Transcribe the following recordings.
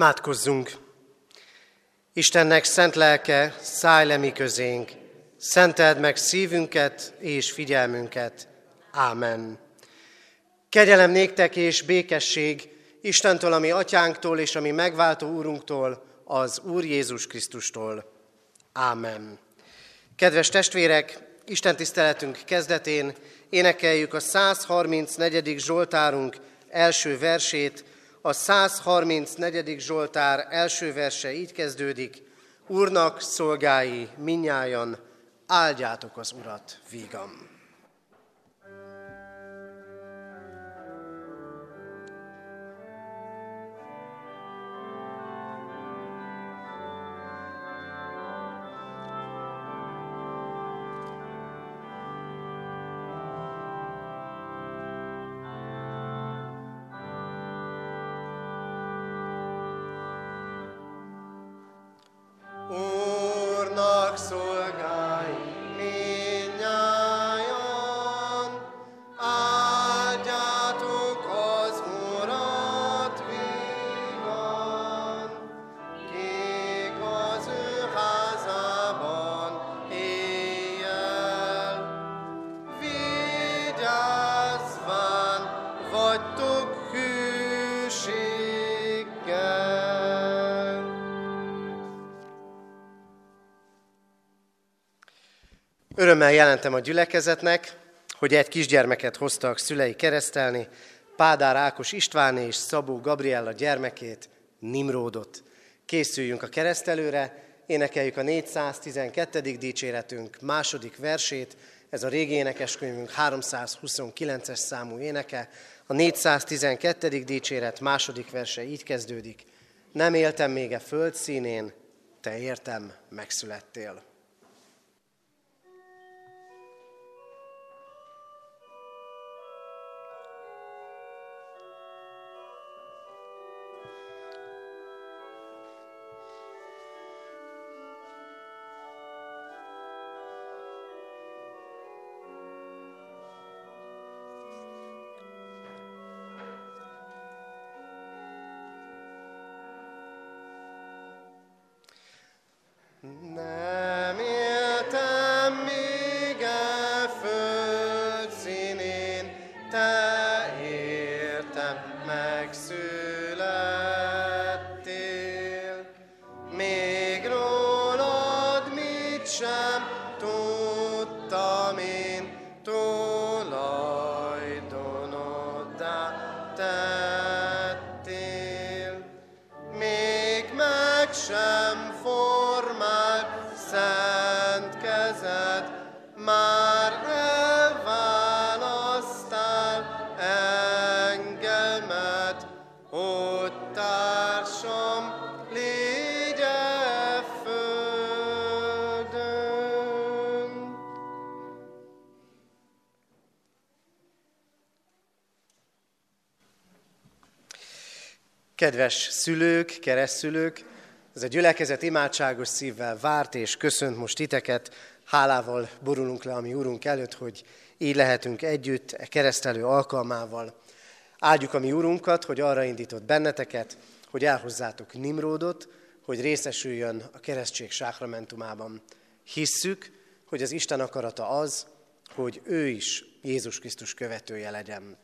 Imádkozzunk! Istennek szent lelke, szállj le mi közénk, szenteld meg szívünket és figyelmünket. Ámen. Kegyelem néktek és békesség Istentől, ami atyánktól és ami megváltó úrunktól, az Úr Jézus Krisztustól. Ámen. Kedves testvérek, Isten tiszteletünk kezdetén énekeljük a 134. Zsoltárunk első versét, a 134. Zsoltár első verse így kezdődik, Úrnak szolgái minnyájan, áldjátok az Urat vígam. Örömmel jelentem a gyülekezetnek, hogy egy kisgyermeket hoztak szülei keresztelni, Pádár Ákos István és Szabó Gabriella gyermekét, Nimródot. Készüljünk a keresztelőre, énekeljük a 412. dicséretünk második versét, ez a régi énekeskönyvünk 329-es számú éneke, a 412. dicséret második verse így kezdődik. Nem éltem még a e föld színén, te értem megszülettél. Kedves szülők, keresztülők, ez a gyülekezet imádságos szívvel várt és köszönt most titeket. Hálával borulunk le a mi Úrunk előtt, hogy így lehetünk együtt e keresztelő alkalmával. Áldjuk a mi Úrunkat, hogy arra indított benneteket, hogy elhozzátok Nimródot, hogy részesüljön a keresztség sákramentumában. Hisszük, hogy az Isten akarata az, hogy ő is Jézus Krisztus követője legyen.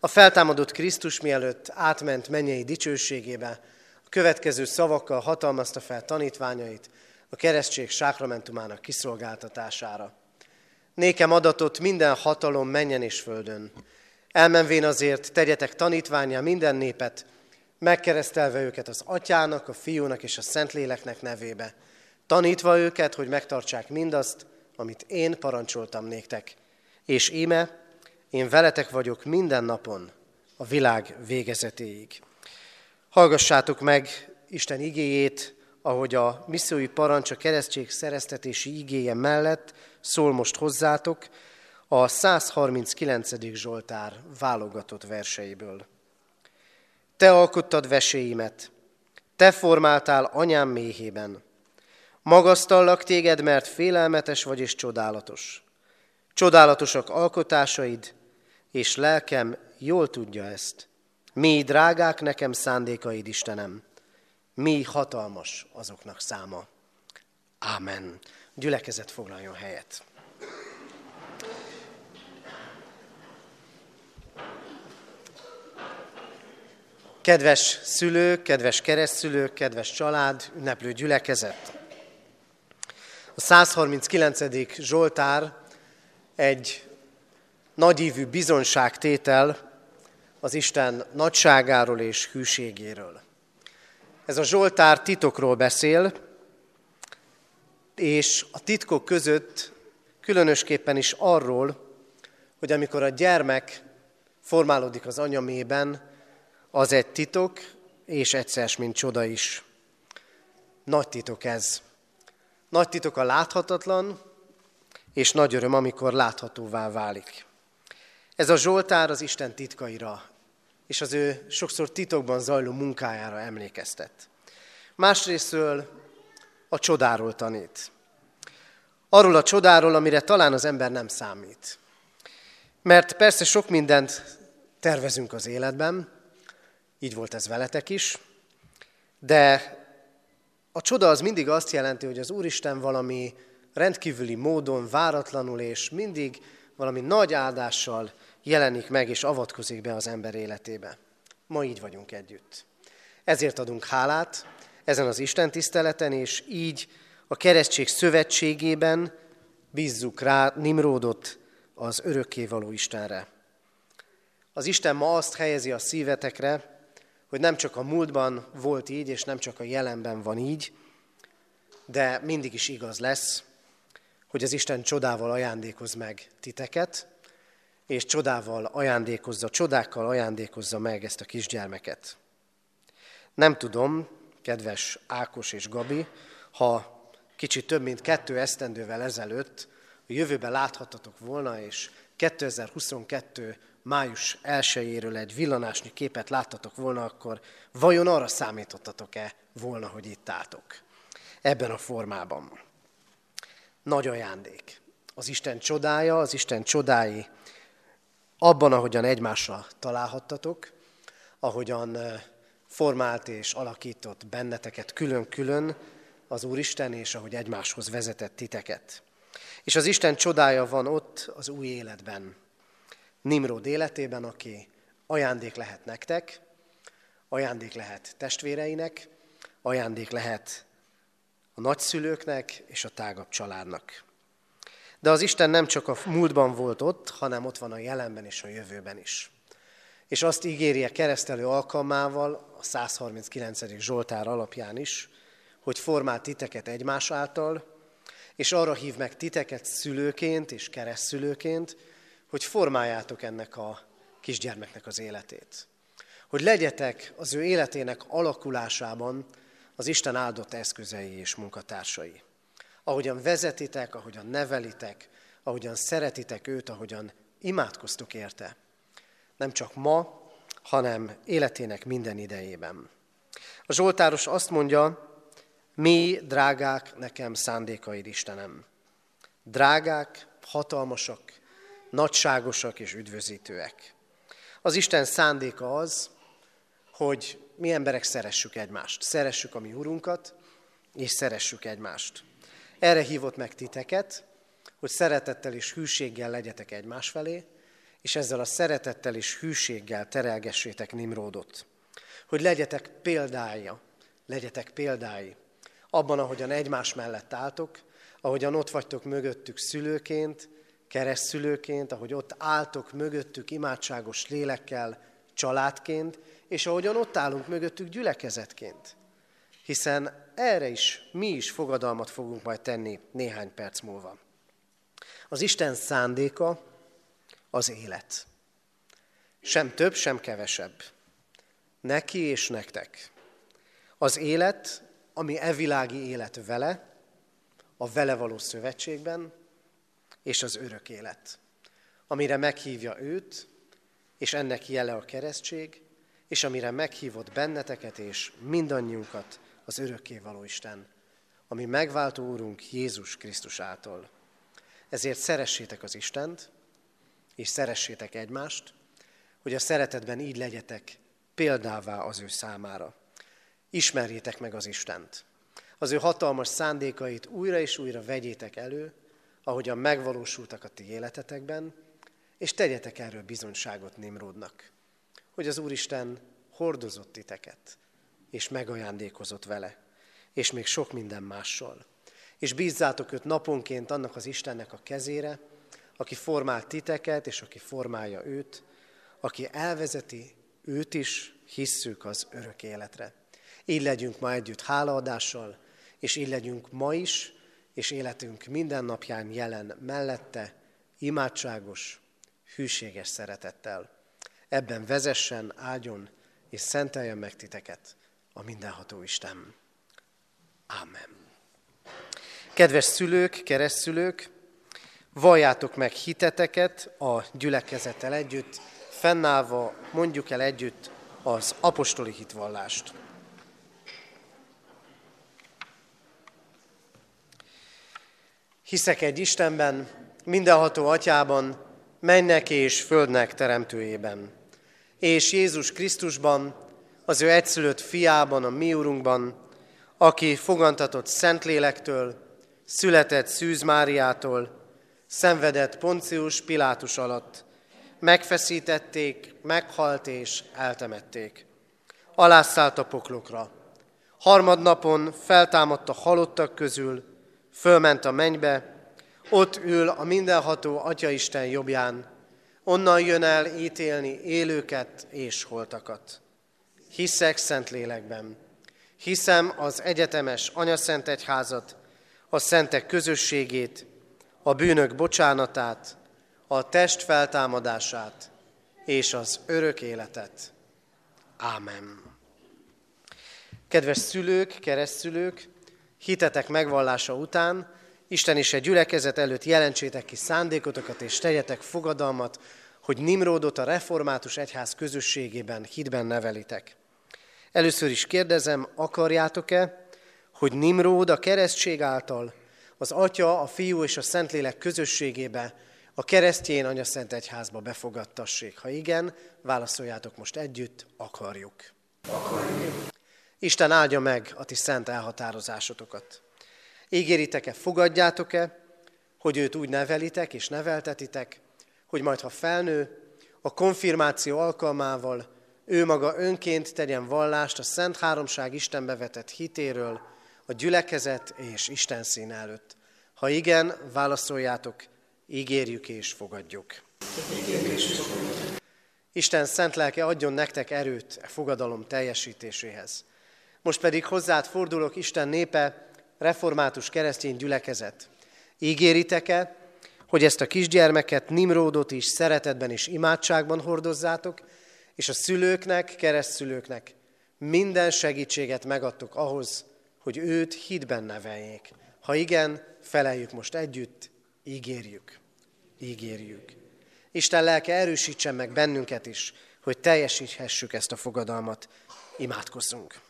A feltámadott Krisztus mielőtt átment mennyei dicsőségébe, a következő szavakkal hatalmazta fel tanítványait a keresztség sákramentumának kiszolgáltatására. Nékem adatot minden hatalom menjen és földön. Elmenvén azért tegyetek tanítványá minden népet, megkeresztelve őket az atyának, a fiúnak és a szentléleknek nevébe, tanítva őket, hogy megtartsák mindazt, amit én parancsoltam néktek. És íme, én veletek vagyok minden napon a világ végezetéig. Hallgassátok meg Isten igéjét, ahogy a missziói parancs a keresztség szereztetési igéje mellett szól most hozzátok a 139. Zsoltár válogatott verseiből. Te alkottad veséimet, te formáltál anyám méhében. Magasztallak téged, mert félelmetes vagy és csodálatos. Csodálatosak alkotásaid, és lelkem jól tudja ezt. Mi drágák nekem szándékaid, Istenem, mi hatalmas azoknak száma. Ámen. Gyülekezet foglaljon helyet. Kedves szülők, kedves keresztszülők, kedves család, ünneplő gyülekezet! A 139. Zsoltár egy nagyívű bizonságtétel az Isten nagyságáról és hűségéről. Ez a Zsoltár titokról beszél, és a titkok között különösképpen is arról, hogy amikor a gyermek formálódik az anyamében, az egy titok, és egyszer, mint csoda is. Nagy titok ez. Nagy titok a láthatatlan, és nagy öröm, amikor láthatóvá válik. Ez a Zsoltár az Isten titkaira, és az ő sokszor titokban zajló munkájára emlékeztet. Másrésztől a csodáról tanít. Arról a csodáról, amire talán az ember nem számít. Mert persze sok mindent tervezünk az életben, így volt ez veletek is, de a csoda az mindig azt jelenti, hogy az Úristen valami rendkívüli módon, váratlanul és mindig valami nagy áldással jelenik meg és avatkozik be az ember életébe. Ma így vagyunk együtt. Ezért adunk hálát ezen az Isten tiszteleten, és így a keresztség szövetségében bízzuk rá Nimródot az örökkévaló Istenre. Az Isten ma azt helyezi a szívetekre, hogy nem csak a múltban volt így, és nem csak a jelenben van így, de mindig is igaz lesz, hogy az Isten csodával ajándékoz meg titeket, és csodával ajándékozza, csodákkal ajándékozza meg ezt a kisgyermeket. Nem tudom, kedves Ákos és Gabi, ha kicsit több mint kettő esztendővel ezelőtt a jövőben láthatatok volna, és 2022 május 1 egy villanásnyi képet láttatok volna, akkor vajon arra számítottatok-e volna, hogy itt álltok? Ebben a formában. Nagy ajándék. Az Isten csodája, az Isten csodái abban, ahogyan egymásra találhattatok, ahogyan formált és alakított benneteket külön-külön az Úristen, és ahogy egymáshoz vezetett titeket. És az Isten csodája van ott az új életben, Nimrod életében, aki ajándék lehet nektek, ajándék lehet testvéreinek, ajándék lehet a nagyszülőknek és a tágabb családnak. De az Isten nem csak a múltban volt ott, hanem ott van a jelenben és a jövőben is. És azt ígéri a keresztelő alkalmával, a 139. Zsoltár alapján is, hogy formál titeket egymás által, és arra hív meg titeket szülőként és keresztszülőként, hogy formáljátok ennek a kisgyermeknek az életét. Hogy legyetek az ő életének alakulásában az Isten áldott eszközei és munkatársai. Ahogyan vezetitek, ahogyan nevelitek, ahogyan szeretitek őt, ahogyan imádkoztok érte. Nem csak ma, hanem életének minden idejében. A Zsoltáros azt mondja, mi drágák nekem szándékaid, Istenem. Drágák, hatalmasak, nagyságosak és üdvözítőek. Az Isten szándéka az, hogy mi emberek szeressük egymást. Szeressük a mi Urunkat, és szeressük egymást. Erre hívott meg titeket, hogy szeretettel és hűséggel legyetek egymás felé, és ezzel a szeretettel és hűséggel terelgessétek Nimródot. Hogy legyetek példája, legyetek példái abban, ahogyan egymás mellett álltok, ahogyan ott vagytok mögöttük szülőként, keresztülőként, ahogy ott álltok mögöttük imádságos lélekkel, családként, és ahogyan ott állunk mögöttük gyülekezetként. Hiszen erre is mi is fogadalmat fogunk majd tenni néhány perc múlva. Az Isten szándéka az élet. Sem több, sem kevesebb. Neki és nektek. Az élet, ami evilági élet vele, a vele való szövetségben, és az örök élet, amire meghívja őt, és ennek jele a keresztség, és amire meghívott benneteket és mindannyiunkat az való Isten, ami megváltó Úrunk Jézus Krisztus által. Ezért szeressétek az Istent, és szeressétek egymást, hogy a szeretetben így legyetek példává az ő számára. Ismerjétek meg az Istent. Az ő hatalmas szándékait újra és újra vegyétek elő, ahogyan megvalósultak a ti életetekben, és tegyetek erről bizonyságot Nimrodnak, hogy az Úristen hordozott titeket, és megajándékozott vele, és még sok minden mással. És bízzátok őt naponként annak az Istennek a kezére, aki formál titeket, és aki formálja őt, aki elvezeti őt is, hisszük az örök életre. Így legyünk ma együtt hálaadással, és így legyünk ma is, és életünk minden napján jelen mellette, imádságos, hűséges szeretettel. Ebben vezessen, áldjon és szenteljen meg titeket a mindenható Isten. Amen. Kedves szülők, keresztszülők, valljátok meg hiteteket a gyülekezettel együtt, fennállva mondjuk el együtt az apostoli hitvallást. Hiszek egy Istenben, mindenható atyában, mennek és földnek teremtőjében, és Jézus Krisztusban, az ő egyszülött fiában, a mi úrunkban, aki fogantatott Szentlélektől, született Szűz Máriától, szenvedett Poncius Pilátus alatt, megfeszítették, meghalt és eltemették. Alászállt a poklokra. Harmadnapon feltámadt a halottak közül, fölment a mennybe, ott ül a mindenható Atyaisten jobbján, onnan jön el ítélni élőket és holtakat. Hiszek szent lélekben. Hiszem az egyetemes anyaszent egyházat, a szentek közösségét, a bűnök bocsánatát, a test feltámadását és az örök életet. Ámen. Kedves szülők, keresztszülők, hitetek megvallása után Isten is egy gyülekezet előtt jelentsétek ki szándékotokat és tegyetek fogadalmat, hogy Nimrodot a református egyház közösségében hitben nevelitek. Először is kérdezem, akarjátok-e, hogy Nimród a keresztség által az Atya, a Fiú és a Szentlélek közösségébe, a keresztjén Anya Szent Egyházba befogadtassék? Ha igen, válaszoljátok most együtt, akarjuk. Akarjuk. Isten áldja meg a ti szent elhatározásotokat. Ígéritek-e, fogadjátok-e, hogy őt úgy nevelitek és neveltetitek, hogy majd ha felnő, a konfirmáció alkalmával ő maga önként tegyen vallást a Szent Háromság Istenbe vetett hitéről, a gyülekezet és Isten szín előtt. Ha igen, válaszoljátok, ígérjük és fogadjuk. Isten szent lelke adjon nektek erőt a e fogadalom teljesítéséhez. Most pedig hozzád fordulok, Isten népe, református keresztény gyülekezet. Ígéritek-e, hogy ezt a kisgyermeket, Nimródot is szeretetben és imádságban hordozzátok, és a szülőknek, keresztszülőknek minden segítséget megadtok ahhoz, hogy őt hitben neveljék. Ha igen, feleljük most együtt, ígérjük. Ígérjük. Isten lelke erősítsen meg bennünket is, hogy teljesíthessük ezt a fogadalmat. Imádkozzunk.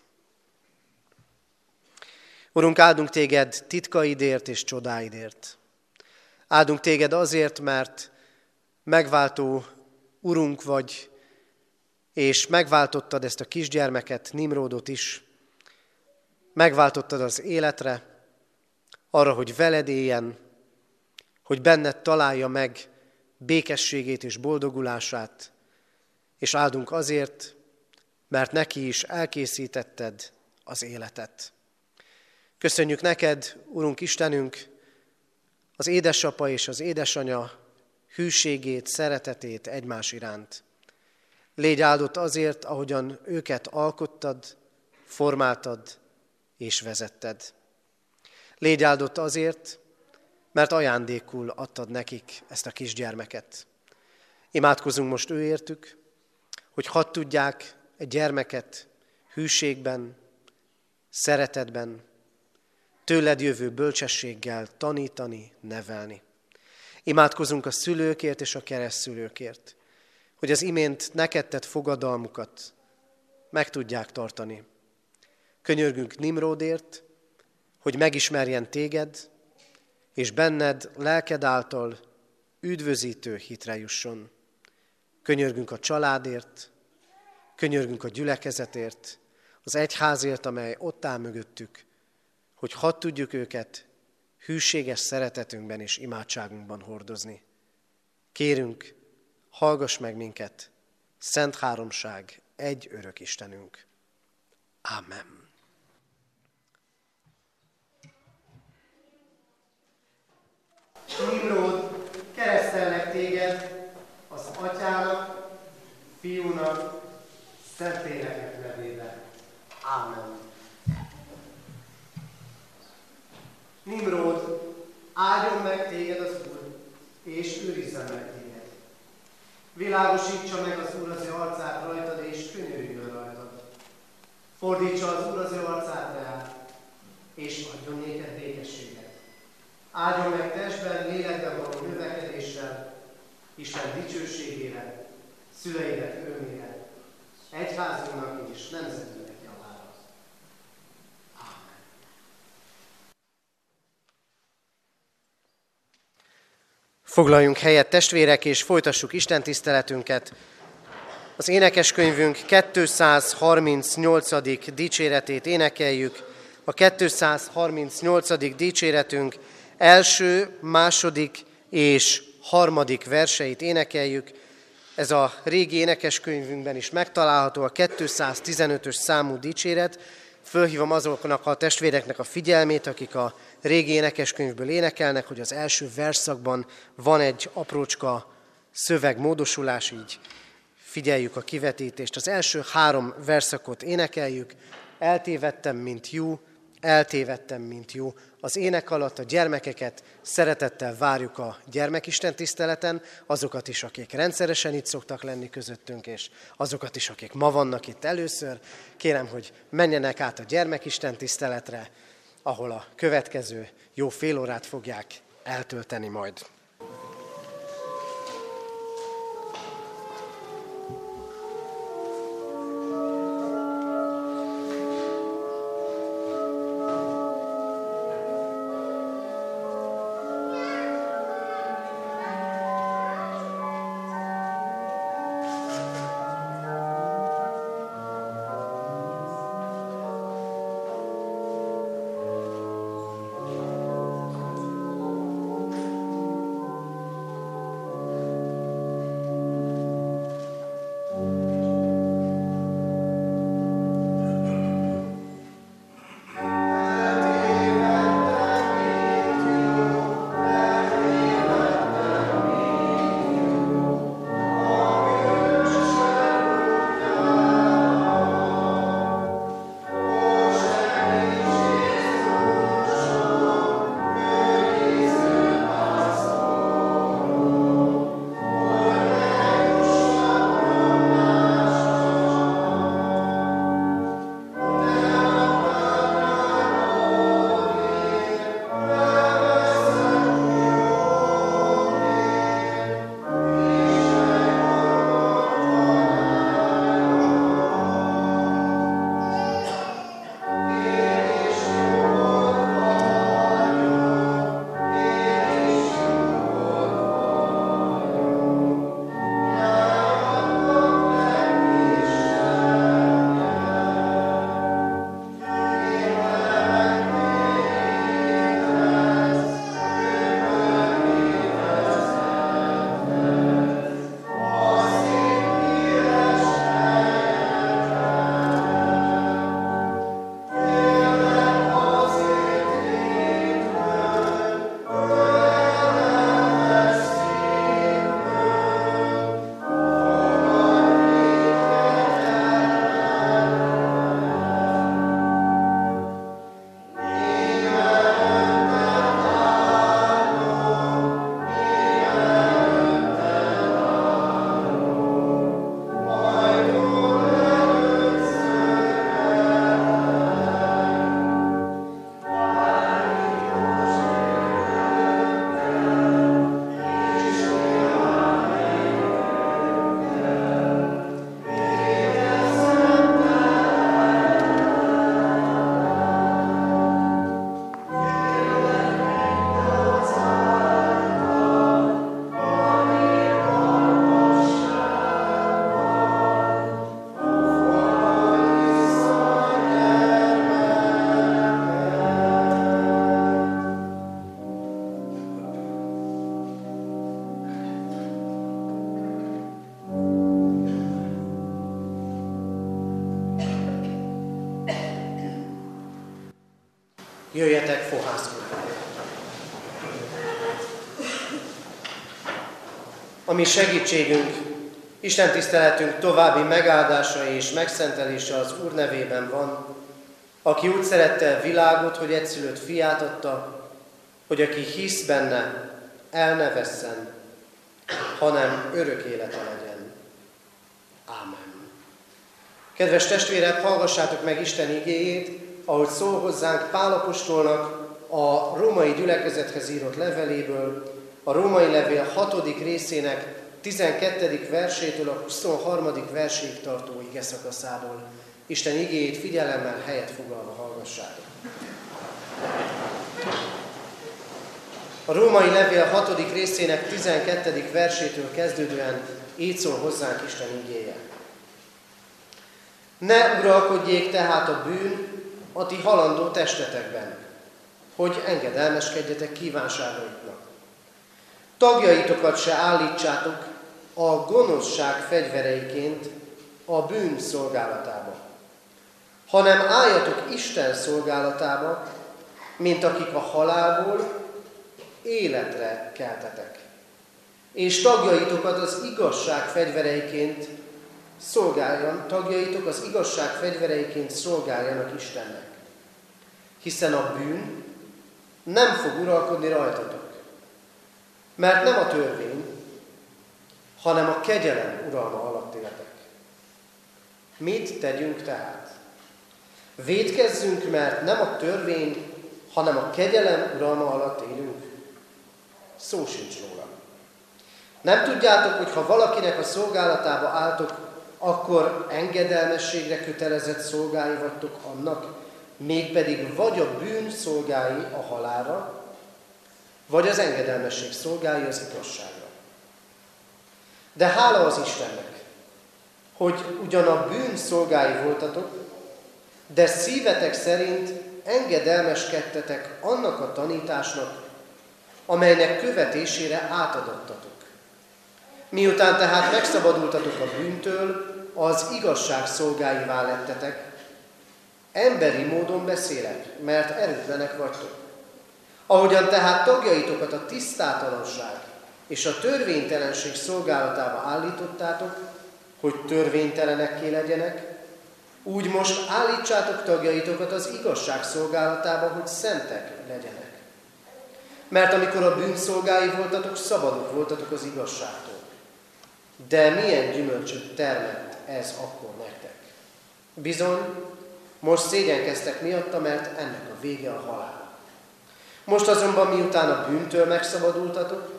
Urunk, áldunk téged titkaidért és csodáidért. Áldunk téged azért, mert megváltó urunk vagy, és megváltottad ezt a kisgyermeket, Nimrodot is. Megváltottad az életre, arra, hogy veled éljen, hogy benned találja meg békességét és boldogulását, és áldunk azért, mert neki is elkészítetted az életet. Köszönjük neked, Urunk Istenünk, az édesapa és az édesanya hűségét, szeretetét egymás iránt. Légy áldott azért, ahogyan őket alkottad, formáltad és vezetted. Légy áldott azért, mert ajándékul adtad nekik ezt a kisgyermeket. Imádkozunk most őértük, hogy hadd tudják egy gyermeket hűségben, szeretetben, tőled jövő bölcsességgel tanítani, nevelni. Imádkozunk a szülőkért és a keresztszülőkért, hogy az imént neked tett fogadalmukat meg tudják tartani. Könyörgünk Nimrodért, hogy megismerjen téged, és benned lelked által üdvözítő hitre jusson. Könyörgünk a családért, Könyörgünk a gyülekezetért, az egyházért, amely ott áll mögöttük, hogy hadd tudjuk őket hűséges szeretetünkben és imádságunkban hordozni. Kérünk, hallgass meg minket, Szent Háromság, egy örök Istenünk. Amen. Nimród, keresztelnek téged az atyának, fiúnak, Szentléleknek nevében. Ámen. Nimród, áldjon meg téged az Úr, és őrizzen meg. Világosítsa meg az Úr az ő arcát rajtad, és könyörüljön rajtad. Fordítsa az Úr az ő arcát reá, és adjon néked békességet. Áldjon meg testben, lélekben való növekedéssel, Isten dicsőségére, szüleidet örömére, egyházunknak és nemzetünknek Foglaljunk helyet testvérek, és folytassuk Isten tiszteletünket. Az énekeskönyvünk 238. dicséretét énekeljük. A 238. dicséretünk első, második és harmadik verseit énekeljük. Ez a régi énekeskönyvünkben is megtalálható, a 215-ös számú dicséret. Fölhívom azoknak a testvéreknek a figyelmét, akik a régi énekeskönyvből énekelnek, hogy az első verszakban van egy aprócska szövegmódosulás, így figyeljük a kivetítést. Az első három verszakot énekeljük. Eltévedtem, mint jó, eltévedtem, mint jó. Az ének alatt a gyermekeket szeretettel várjuk a gyermekisten tiszteleten, azokat is, akik rendszeresen itt szoktak lenni közöttünk, és azokat is, akik ma vannak itt először. Kérem, hogy menjenek át a gyermekisten tiszteletre, ahol a következő jó fél órát fogják eltölteni majd. Segítségünk, Isten tiszteletünk további megáldása és megszentelése az Úr nevében van, aki úgy szerette a világot, hogy egyszülött fiát adta, hogy aki hisz benne, el ne vesszen, hanem örök élete legyen. Ámen. Kedves testvérek, hallgassátok meg Isten igéjét, ahogy szól hozzánk Pálapostolnak a római gyülekezethez írott leveléből, a római levél 6. részének 12. versétől a 23. verséig tartó ige szakaszából. Isten igéjét figyelemmel helyet foglalva hallgassátok. A római levél 6. részének 12. versétől kezdődően így szól hozzánk Isten igéje. Ne uralkodjék tehát a bűn a ti halandó testetekben, hogy engedelmeskedjetek kívánságaiknak. Tagjaitokat se állítsátok a gonoszság fegyvereiként a bűn szolgálatába, hanem álljatok Isten szolgálatába, mint akik a halálból életre keltetek. És tagjaitokat az igazság fegyvereiként szolgáljan, tagjaitok az igazság fegyvereiként szolgáljanak Istennek. Hiszen a bűn nem fog uralkodni rajtatok. Mert nem a törvény, hanem a kegyelem uralma alatt életek. Mit tegyünk tehát? Védkezzünk, mert nem a törvény, hanem a kegyelem uralma alatt élünk. Szó sincs róla. Nem tudjátok, hogy ha valakinek a szolgálatába álltok, akkor engedelmességre kötelezett szolgái vagytok annak, mégpedig vagy a bűn szolgái a halára, vagy az engedelmesség szolgái az igazságra. De hála az Istennek, hogy ugyan a bűn szolgái voltatok, de szívetek szerint engedelmeskedtetek annak a tanításnak, amelynek követésére átadattatok. Miután tehát megszabadultatok a bűntől, az igazság szolgáivá lettetek, emberi módon beszélek, mert erőtlenek vagytok. Ahogyan tehát tagjaitokat a tisztátalanság és a törvénytelenség szolgálatába állítottátok, hogy törvénytelenekké legyenek, úgy most állítsátok tagjaitokat az igazság szolgálatába, hogy szentek legyenek. Mert amikor a bűnszolgái voltatok, szabadok voltatok az igazságtól. De milyen gyümölcsöt termett ez akkor nektek? Bizony, most szégyenkeztek miatta, mert ennek a vége a halál. Most azonban miután a bűntől megszabadultatok,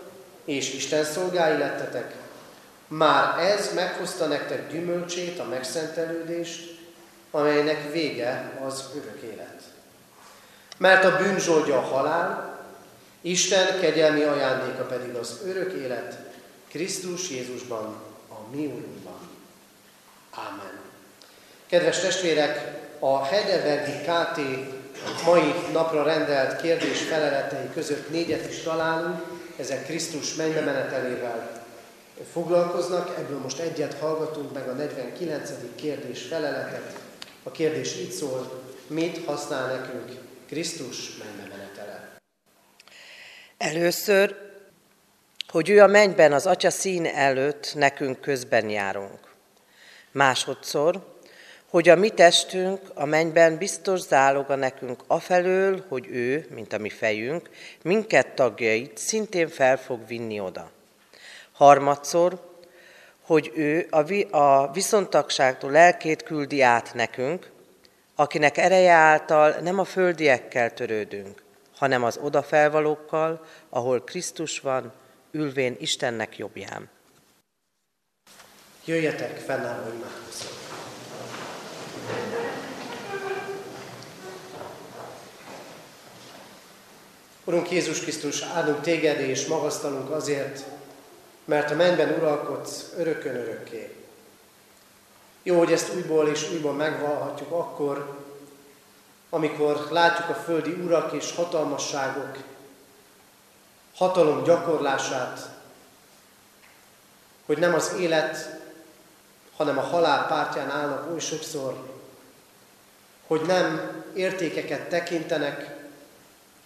és Isten szolgái lettetek, már ez meghozta nektek gyümölcsét, a megszentelődést, amelynek vége az örök élet. Mert a bűn zsoldja a halál, Isten kegyelmi ajándéka pedig az örök élet, Krisztus Jézusban, a mi Úrunkban. Ámen. Kedves testvérek, a Heidelbergi KT mai napra rendelt kérdés feleletei között négyet is találunk, ezek Krisztus mennybe menetelével foglalkoznak, ebből most egyet hallgatunk meg a 49. kérdés feleletet. A kérdés így szól, mit használ nekünk Krisztus mennybe menetele? Először hogy ő a mennyben az Atya szín előtt nekünk közben járunk. Másodszor, hogy a mi testünk a mennyben biztos záloga nekünk afelől, hogy ő, mint a mi fejünk, minket tagjait szintén fel fog vinni oda. Harmadszor, hogy ő a, vi- a viszontagságtól lelkét küldi át nekünk, akinek ereje által nem a földiekkel törődünk, hanem az odafelvalókkal, ahol Krisztus van, ülvén Istennek jobbján. Jöjjetek, fennálló imádkozzunk. Urunk Jézus Krisztus, áldunk téged és magasztalunk azért, mert a mennyben uralkodsz örökön örökké. Jó, hogy ezt újból és újból megvalhatjuk akkor, amikor látjuk a földi urak és hatalmasságok hatalom gyakorlását, hogy nem az élet, hanem a halál pártján állnak oly sokszor, hogy nem értékeket tekintenek,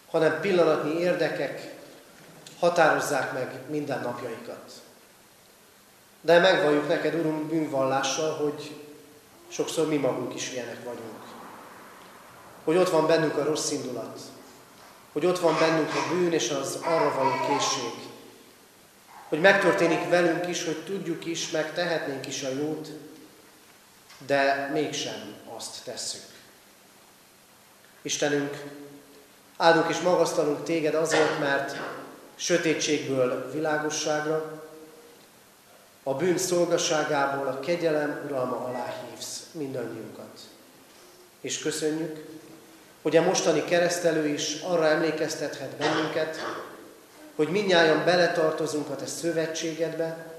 hanem pillanatnyi érdekek határozzák meg minden napjaikat. De megvalljuk neked, Urunk, bűnvallással, hogy sokszor mi magunk is ilyenek vagyunk. Hogy ott van bennünk a rossz indulat, hogy ott van bennünk a bűn és az arra való készség. Hogy megtörténik velünk is, hogy tudjuk is, meg tehetnénk is a jót, de mégsem azt tesszük. Istenünk, áldunk és magasztalunk téged azért, mert sötétségből világosságra, a bűn szolgaságából a kegyelem uralma alá hívsz mindannyiunkat. És köszönjük, hogy a mostani keresztelő is arra emlékeztethet bennünket, hogy minnyáján beletartozunk a te szövetségedbe,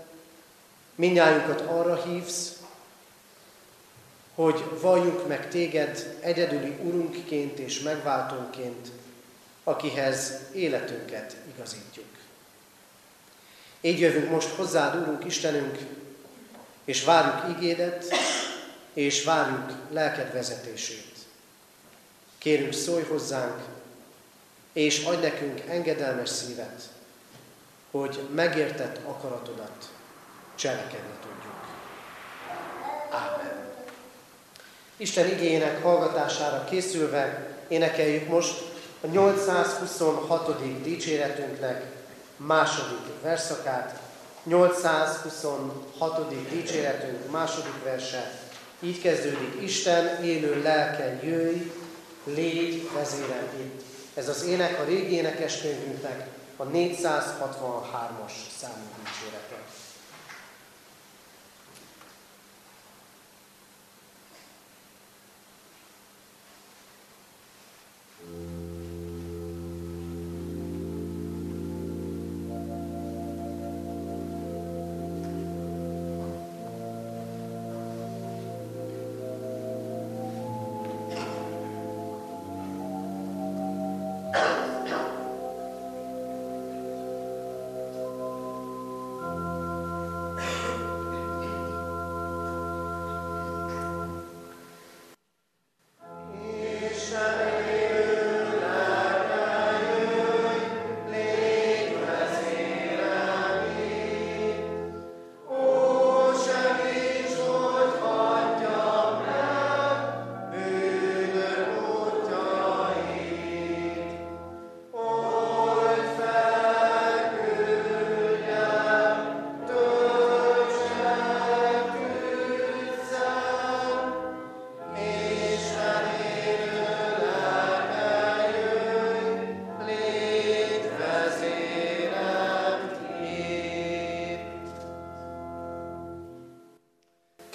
minnyájunkat arra hívsz, hogy valljuk meg téged egyedüli urunkként és megváltónként, akihez életünket igazítjuk. Így jövünk most hozzád, Úrunk Istenünk, és várjuk igédet, és várjuk lelked vezetését. Kérünk, szólj hozzánk, és adj nekünk engedelmes szívet, hogy megértett akaratodat cselekedni tudjuk. Ámen. Isten igényének hallgatására készülve énekeljük most a 826. dicséretünknek második verszakát, 826. dicséretünk második verse, így kezdődik, Isten élő lelke jöjj, légy vezérem itt. Ez az ének a régi énekeskönyvünknek a 463-as számú dicsérete.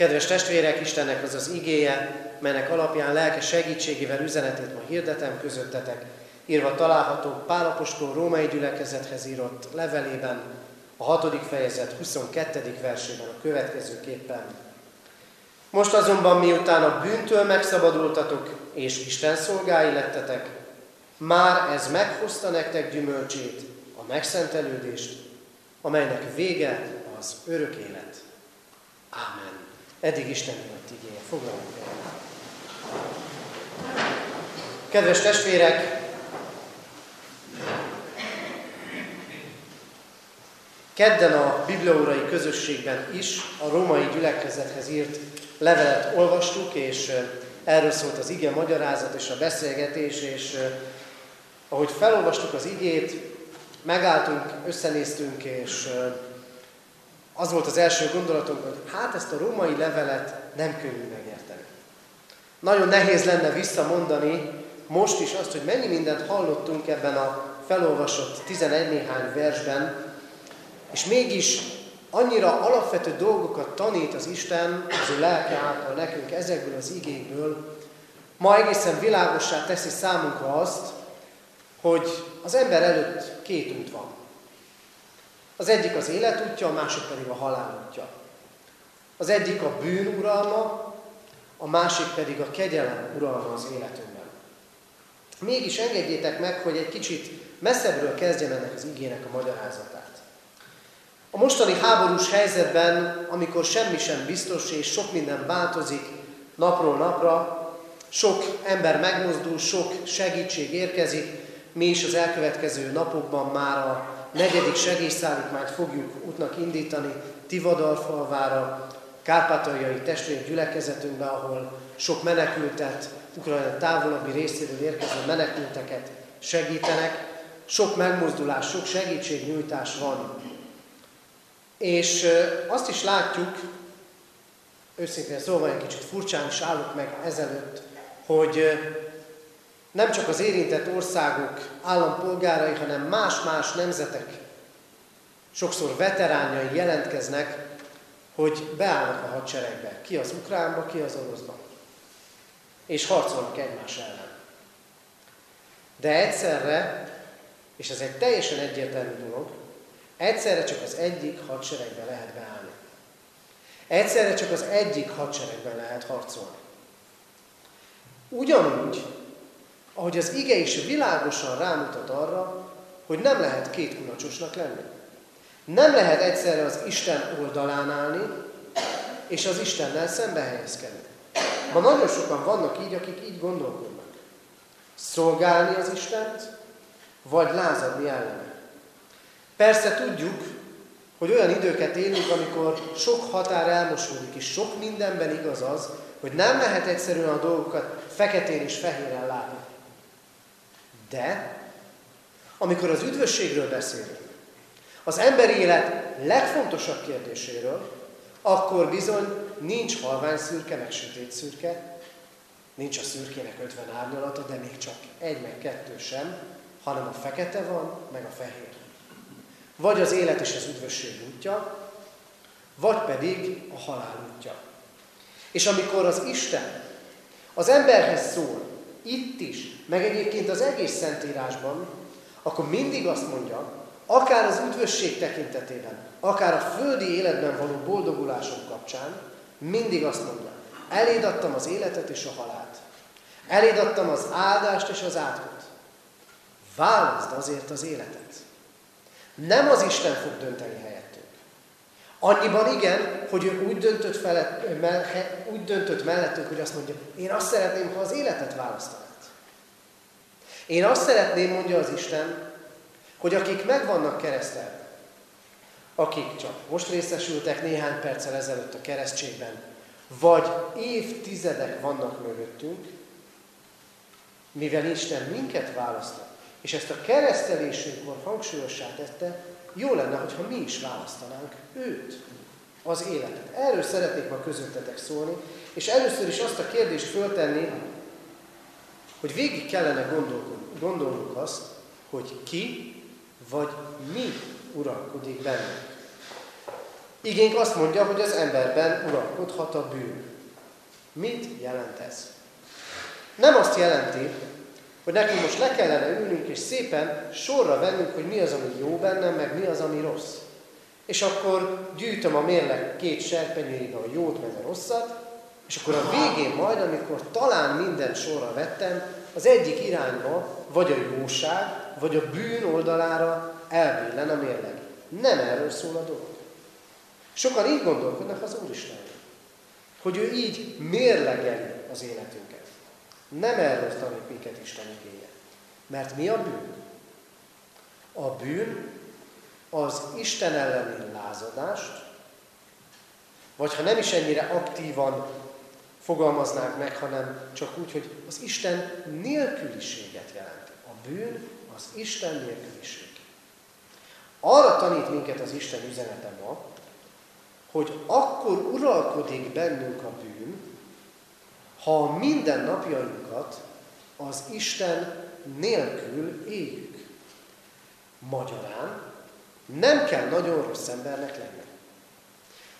Kedves testvérek, Istennek az az igéje, melynek alapján lelke segítségével üzenetét ma hirdetem közöttetek, írva található Pálapostól római gyülekezethez írott levelében, a hatodik fejezet 22. versében a következőképpen. Most azonban miután a bűntől megszabadultatok, és Isten szolgái lettetek, már ez meghozta nektek gyümölcsét, a megszentelődést, amelynek vége az örök élet. Ámen. Eddig Isten miatt igéje. Foglalunk el. Kedves testvérek, Kedden a bibliórai közösségben is a római gyülekezethez írt levelet olvastuk, és erről szólt az ige magyarázat és a beszélgetés, és ahogy felolvastuk az igét, megálltunk, összenéztünk, és az volt az első gondolatunk, hogy hát ezt a római levelet nem könnyű megérteni. Nagyon nehéz lenne visszamondani most is azt, hogy mennyi mindent hallottunk ebben a felolvasott 11 néhány versben, és mégis annyira alapvető dolgokat tanít az Isten az ő lelke által nekünk ezekből az igékből, ma egészen világossá teszi számunkra azt, hogy az ember előtt két út van. Az egyik az élet útja, a másik pedig a halál útja. Az egyik a bűn uralma, a másik pedig a kegyelem uralma az életünkben. Mégis engedjétek meg, hogy egy kicsit messzebbről kezdjem ennek az igének a magyarázatát. A mostani háborús helyzetben, amikor semmi sem biztos és sok minden változik napról napra, sok ember megmozdul, sok segítség érkezik, mi is az elkövetkező napokban már a negyedik segélyszállítmányt fogjuk útnak indítani Tivadalfalvára, kárpátaljai testvér gyülekezetünkbe, ahol sok menekültet, Ukrajna távolabbi részéről érkező menekülteket segítenek. Sok megmozdulás, sok segítségnyújtás van. És azt is látjuk, őszintén szóval egy kicsit furcsán is állok meg ezelőtt, hogy nem csak az érintett országok állampolgárai, hanem más-más nemzetek, sokszor veteránjai jelentkeznek, hogy beállnak a hadseregbe. Ki az ukránba, ki az oroszba. És harcolnak egymás ellen. De egyszerre, és ez egy teljesen egyértelmű dolog, egyszerre csak az egyik hadseregbe lehet beállni. Egyszerre csak az egyik hadseregben lehet harcolni. Ugyanúgy, ahogy az ige is világosan rámutat arra, hogy nem lehet két kulacsosnak lenni. Nem lehet egyszerre az Isten oldalán állni, és az Istennel szembe helyezkedni. Ma nagyon sokan vannak így, akik így gondolkodnak. Szolgálni az Istent, vagy lázadni ellene. Persze tudjuk, hogy olyan időket élünk, amikor sok határ elmosódik, és sok mindenben igaz az, hogy nem lehet egyszerűen a dolgokat feketén és fehéren látni. De, amikor az üdvösségről beszélünk, az emberi élet legfontosabb kérdéséről, akkor bizony nincs halvány szürke, meg sötét szürke, nincs a szürkének 50 árnyalata, de még csak egy, meg kettő sem, hanem a fekete van, meg a fehér. Vagy az élet és az üdvösség útja, vagy pedig a halál útja. És amikor az Isten az emberhez szól, itt is, meg egyébként az egész Szentírásban, akkor mindig azt mondja, akár az üdvösség tekintetében, akár a földi életben való boldogulások kapcsán, mindig azt mondja, eléd az életet és a halált. Eléd az áldást és az átkot. Válaszd azért az életet. Nem az Isten fog dönteni helyettünk. Annyiban igen, hogy ő úgy döntött, felett, úgy döntött mellettünk, hogy azt mondja, én azt szeretném, ha az életet választanád. Én azt szeretném, mondja az Isten, hogy akik meg vannak keresztelve, akik csak most részesültek néhány perccel ezelőtt a keresztségben, vagy évtizedek vannak mögöttünk, mivel Isten minket választott, és ezt a keresztelésünkkor hangsúlyossá tette, jó lenne, hogyha mi is választanánk őt, az életet. Erről szeretnék ma közöttetek szólni, és először is azt a kérdést föltenni, hogy végig kellene gondolnunk azt, hogy ki vagy mi uralkodik bennünk. Igénk azt mondja, hogy az emberben uralkodhat a bűn. Mit jelent ez? Nem azt jelenti, hogy nekünk most le kellene ülnünk és szépen sorra vennünk, hogy mi az, ami jó bennem, meg mi az, ami rossz. És akkor gyűjtöm a mérleg két serpenyőig a jót, meg a rosszat, és akkor a végén majd, amikor talán minden sorra vettem, az egyik irányba, vagy a jóság, vagy a bűn oldalára elbillen a mérleg. Nem erről szól a dolog. Sokan így gondolkodnak az Úristen, hogy ő így mérlegeli az életünket. Nem erről tanít minket Isten igéje. Mert mi a bűn? A bűn az Isten elleni lázadást, vagy ha nem is ennyire aktívan fogalmaznánk meg, hanem csak úgy, hogy az Isten nélküliséget jelent. A bűn az Isten nélküliség. Arra tanít minket az Isten üzenete ma, hogy akkor uralkodik bennünk a bűn, ha a mindennapjainkat az Isten nélkül éljük. Magyarán nem kell nagyon rossz embernek lenni.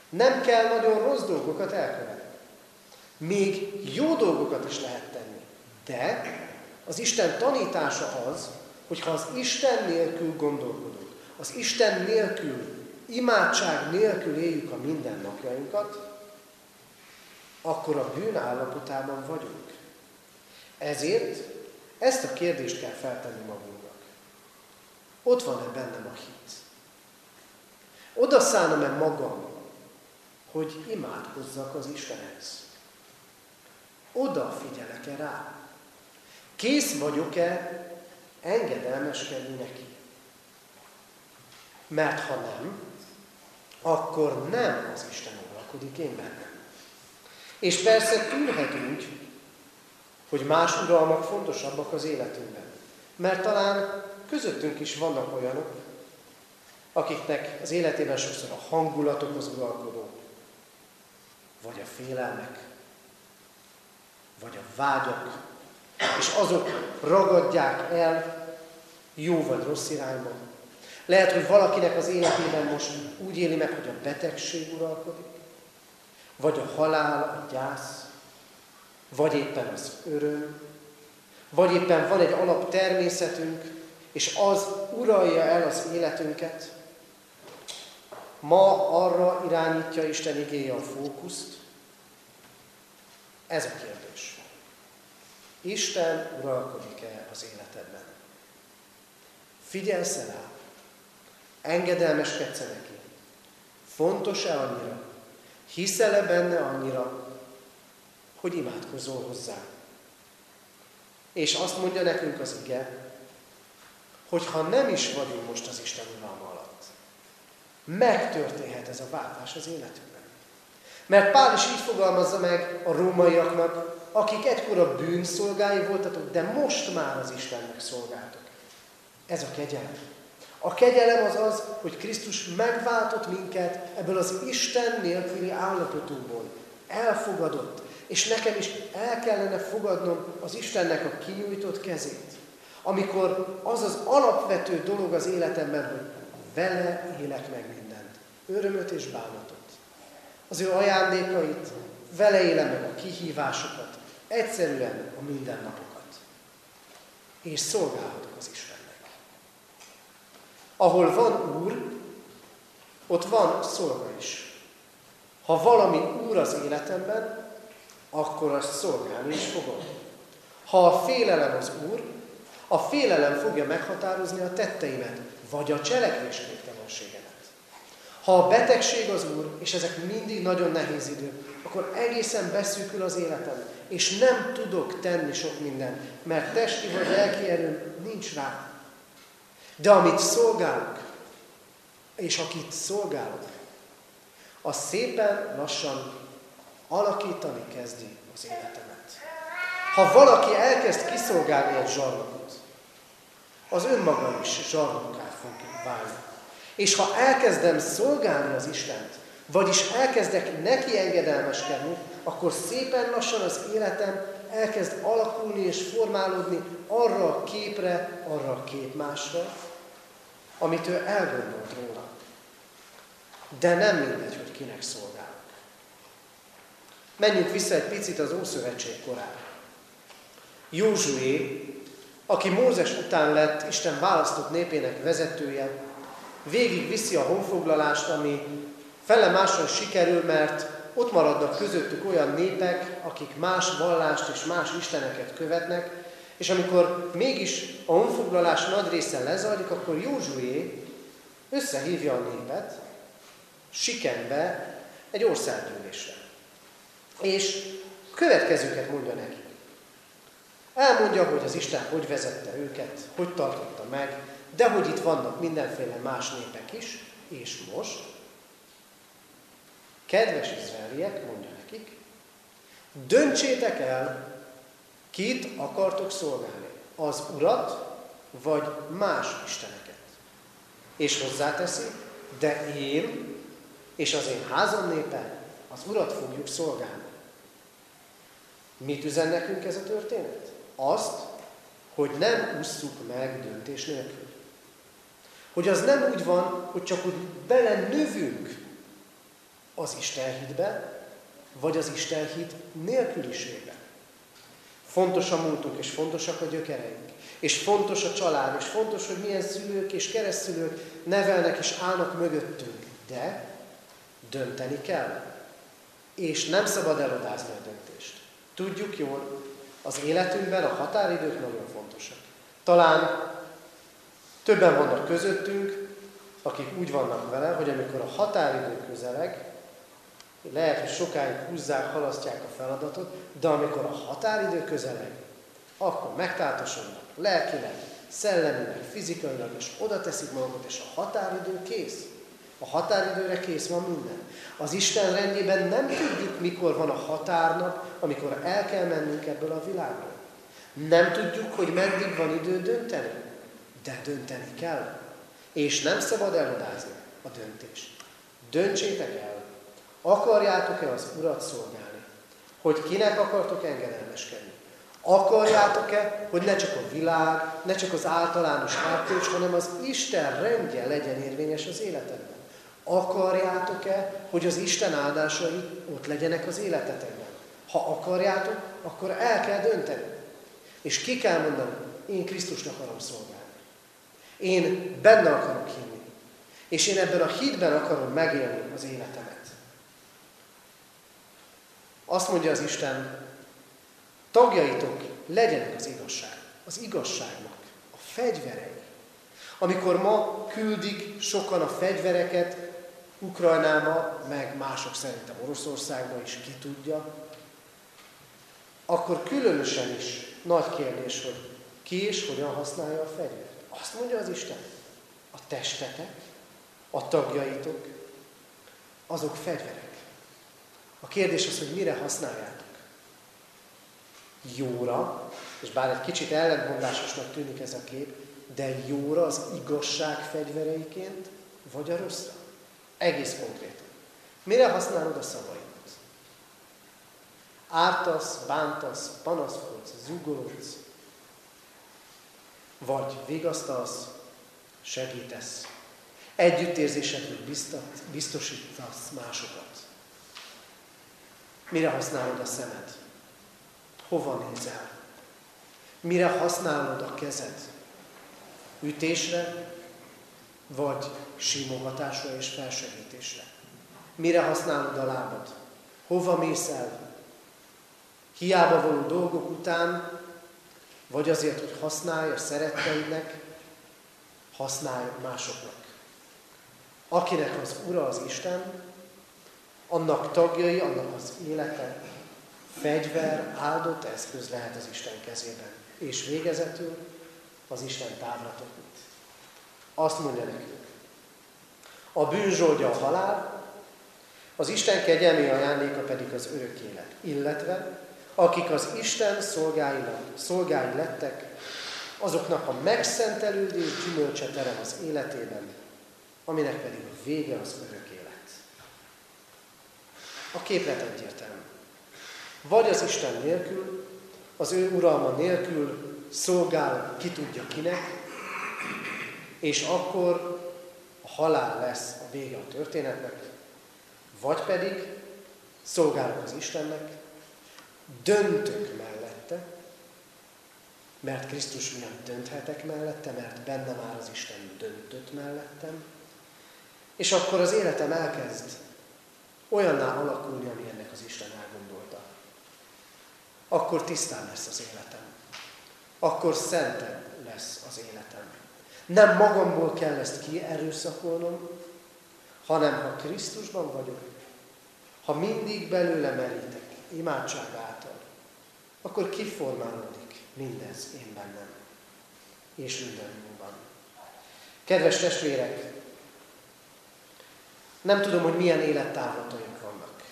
Nem kell nagyon rossz dolgokat elkövetni. Még jó dolgokat is lehet tenni. De az Isten tanítása az, hogy ha az Isten nélkül gondolkodunk, az Isten nélkül, imádság nélkül éljük a mindennapjainkat, akkor a bűn állapotában vagyunk. Ezért ezt a kérdést kell feltenni magunknak. Ott van-e bennem a hit? Oda szánom-e magam, hogy imádkozzak az Istenhez? Odafigyelek-e rá? Kész vagyok-e engedelmeskedni neki? Mert ha nem, akkor nem az Isten uralkodik én bennem. És persze tűrhetünk, hogy más uralmak fontosabbak az életünkben. Mert talán közöttünk is vannak olyanok, akiknek az életében sokszor a hangulatok az uralkodó, vagy a félelmek, vagy a vágyak, és azok ragadják el jó vagy rossz irányba. Lehet, hogy valakinek az életében most úgy éli meg, hogy a betegség uralkodik, vagy a halál, a gyász, vagy éppen az öröm, vagy éppen van egy alap természetünk, és az uralja el az életünket. Ma arra irányítja Isten igéje a fókuszt. Ez a kérdés. Isten uralkodik-e az életedben? Figyelsz rá? Engedelmeskedsz neki? Fontos-e annyira? Hiszel-e benne annyira, hogy imádkozol hozzá? És azt mondja nekünk az ige, hogy ha nem is vagyunk most az Isten uralma alatt, megtörténhet ez a váltás az életünkben. Mert Pál is így fogalmazza meg a rómaiaknak, akik egykor a bűnszolgái voltatok, de most már az Istennek szolgáltok. Ez a kegyelem. A kegyelem az az, hogy Krisztus megváltott minket ebből az Isten nélküli állapotunkból. Elfogadott. És nekem is el kellene fogadnom az Istennek a kinyújtott kezét. Amikor az az alapvető dolog az életemben, hogy vele élek meg mindent. Örömöt és bánatot. Az ő ajándékait, vele élem meg a kihívásokat, egyszerűen a mindennapokat. És szolgálhatok az Istennek. Ahol van Úr, ott van szolga is. Ha valami Úr az életemben, akkor azt szolgálni is fogom. Ha a félelem az Úr, a félelem fogja meghatározni a tetteimet, vagy a cselekvésképtelenségemet. Ha a betegség az Úr, és ezek mindig nagyon nehéz idő, akkor egészen beszűkül az életem, és nem tudok tenni sok mindent, mert testi vagy lelki erőm nincs rá. De amit szolgálok, és akit szolgálok, az szépen lassan alakítani kezdi az életemet. Ha valaki elkezd kiszolgálni egy zsarnokot, az önmaga is zsarnokká fog válni. És ha elkezdem szolgálni az Istent, vagyis elkezdek neki engedelmeskedni, akkor szépen lassan az életem elkezd alakulni és formálódni arra a képre, arra a képmásra, amit ő elgondolt róla. De nem mindegy, hogy kinek szolgálok. Menjünk vissza egy picit az Ószövetség korára. Józsué, aki Mózes után lett Isten választott népének vezetője, végig viszi a honfoglalást, ami fele máson sikerül, mert ott maradnak közöttük olyan népek, akik más vallást és más isteneket követnek, és amikor mégis a honfoglalás nagy része lezajlik, akkor Józsué összehívja a népet Sikenbe egy országgyűlésre. És következőket mondja neki. Elmondja, hogy az Isten hogy vezette őket, hogy tartotta meg, de hogy itt vannak mindenféle más népek is, és most, kedves izraeliek, mondja nekik, döntsétek el, kit akartok szolgálni, az Urat, vagy más isteneket. És hozzáteszi, de én és az én házam népe az Urat fogjuk szolgálni. Mit üzen nekünk ez a történet? Azt, hogy nem ússzuk meg döntés nélkül. Hogy az nem úgy van, hogy csak úgy bele növünk az Istenhitbe, vagy az Istenhit nélküliségbe. Fontos a múltunk, és fontosak a gyökereink. És fontos a család, és fontos, hogy milyen szülők és keresztülők nevelnek és állnak mögöttünk. De dönteni kell. És nem szabad elodázni a döntést. Tudjuk jól, az életünkben a határidők nagyon fontosak. Talán többen vannak közöttünk, akik úgy vannak vele, hogy amikor a határidő közeleg, lehet, hogy sokáig húzzák, halasztják a feladatot, de amikor a határidő közeleg, akkor megtátosodnak lelkileg, szellemileg, fizikailag, és oda teszik magukat, és a határidő kész. A határidőre kész van minden. Az Isten rendjében nem tudjuk, mikor van a határnap, amikor el kell mennünk ebből a világból. Nem tudjuk, hogy meddig van idő dönteni, de dönteni kell. És nem szabad eladázni a döntést. Döntsétek el, akarjátok-e az Urat szolgálni? Hogy kinek akartok engedelmeskedni? Akarjátok-e, hogy ne csak a világ, ne csak az általános erkölcs, hanem az Isten rendje legyen érvényes az életedben? Akarjátok-e, hogy az Isten áldásai ott legyenek az életetekben? Ha akarjátok, akkor el kell dönteni. És ki kell mondani, én Krisztusnak akarom szolgálni. Én benne akarok hinni. És én ebben a hitben akarom megélni az életemet. Azt mondja az Isten, tagjaitok legyenek az igazság, az igazságnak, a fegyverei. Amikor ma küldik sokan a fegyvereket Ukrajnába, meg mások szerintem Oroszországba is, ki tudja, akkor különösen is nagy kérdés, hogy ki és hogyan használja a fegyvert. Azt mondja az Isten, a testetek, a tagjaitok, azok fegyverek. A kérdés az, hogy mire használjátok. Jóra, és bár egy kicsit ellentmondásosnak tűnik ez a kép, de jóra az igazság fegyvereiként, vagy a rosszra. Egész konkrétan. Mire használod a szavaidat? Ártasz, bántasz, panaszkodsz, zugolódsz, vagy vigasztalsz, segítesz. Együttérzésedről biztosítasz másokat. Mire használod a szemed? Hova nézel? Mire használod a kezed? Ütésre, vagy simogatásra és felsegítésre? Mire használod a lábad? Hova mész el? Hiába való dolgok után, vagy azért, hogy használj a szeretteidnek, használj másoknak. Akinek az Ura az Isten, annak tagjai, annak az élete, fegyver, áldott eszköz lehet az Isten kezében. És végezetül az Isten távlatot mit. Azt mondja nekünk, a bűnzsoldja a halál, az Isten kegyelmi ajándéka pedig az örök élet, illetve akik az Isten szolgáinak, szolgái lettek, azoknak a megszentelődés gyümölcse terem az életében, aminek pedig a vége az örök élet. A képlet egyértelmű. Vagy az Isten nélkül, az ő uralma nélkül szolgál ki tudja kinek, és akkor a halál lesz a vége a történetnek, vagy pedig szolgálok az Istennek, döntök mellette, mert Krisztus miatt dönthetek mellette, mert benne már az Isten döntött mellettem, és akkor az életem elkezd olyanná alakulni, ami ennek az Isten elgondolta. Akkor tisztán lesz az életem. Akkor szentebb lesz az életem. Nem magamból kell ezt kierőszakolnom, hanem ha Krisztusban vagyok, ha mindig belőle merítek, imádság által, akkor kiformálódik mindez én bennem, és mindenünkben. Kedves testvérek, nem tudom, hogy milyen élettávlataink vannak.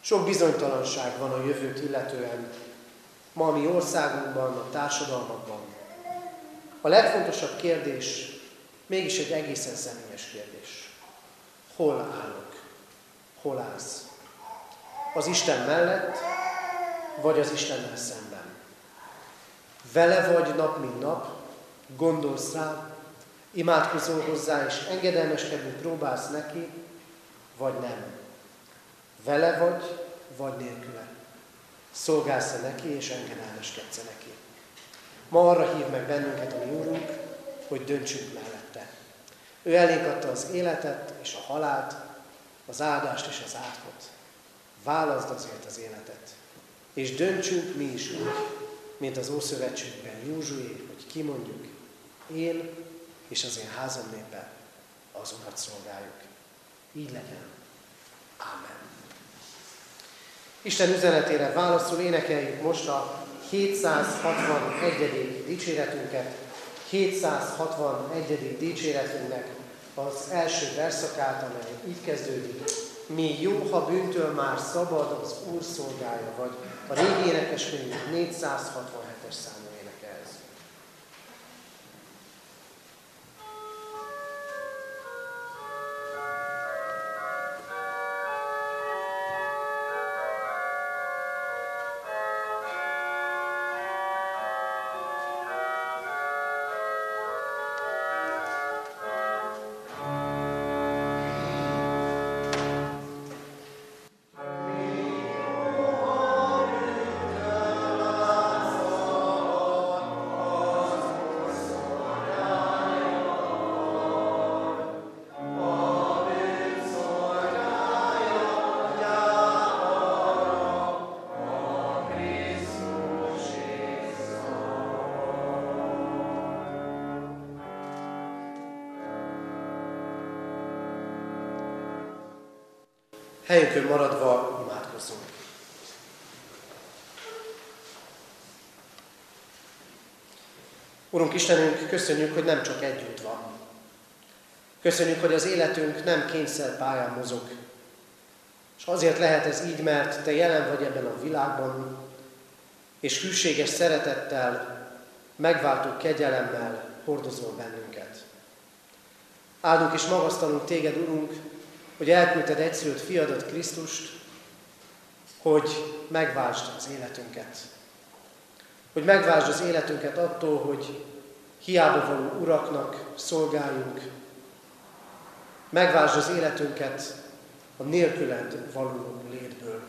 Sok bizonytalanság van a jövőt illetően, ma a mi országunkban, a társadalmakban. A legfontosabb kérdés mégis egy egészen személyes kérdés. Hol állok? Hol állsz? az Isten mellett, vagy az Istennel szemben. Vele vagy nap, mint nap, gondolsz rá, imádkozol hozzá, és engedelmeskedni próbálsz neki, vagy nem. Vele vagy, vagy nélküle. Szolgálsz-e neki, és engedelmeskedsz neki. Ma arra hív meg bennünket a mi Úrunk, hogy döntsünk mellette. Ő elénk adta az életet és a halált, az áldást és az átkot. Válaszd azért az életet. És döntsünk mi is úgy, mint az Ószövetségben Józsué, hogy kimondjuk, én és az én házam népe az Urat szolgáljuk. Így legyen. Amen. Isten üzenetére válaszul énekeljük most a 761. dicséretünket, 261. dicséretünknek az első verszakát, amely így kezdődik. Mi jó, ha bűntől már szabad, az Úr szolgája vagy. A régi énekeskönyv 467-es szám. Helyünkön maradva imádkozzunk. Urunk Istenünk, köszönjük, hogy nem csak egy út van. Köszönjük, hogy az életünk nem kényszer pályán mozog. És azért lehet ez így, mert Te jelen vagy ebben a világban, és hűséges szeretettel, megváltó kegyelemmel hordozol bennünket. Áldunk és magasztalunk Téged, Urunk, hogy elküldted egyszerűt fiadat Krisztust, hogy megváltsd az életünket. Hogy megváltsd az életünket attól, hogy hiába való uraknak szolgáljunk. Megváltsd az életünket a nélküled való létből.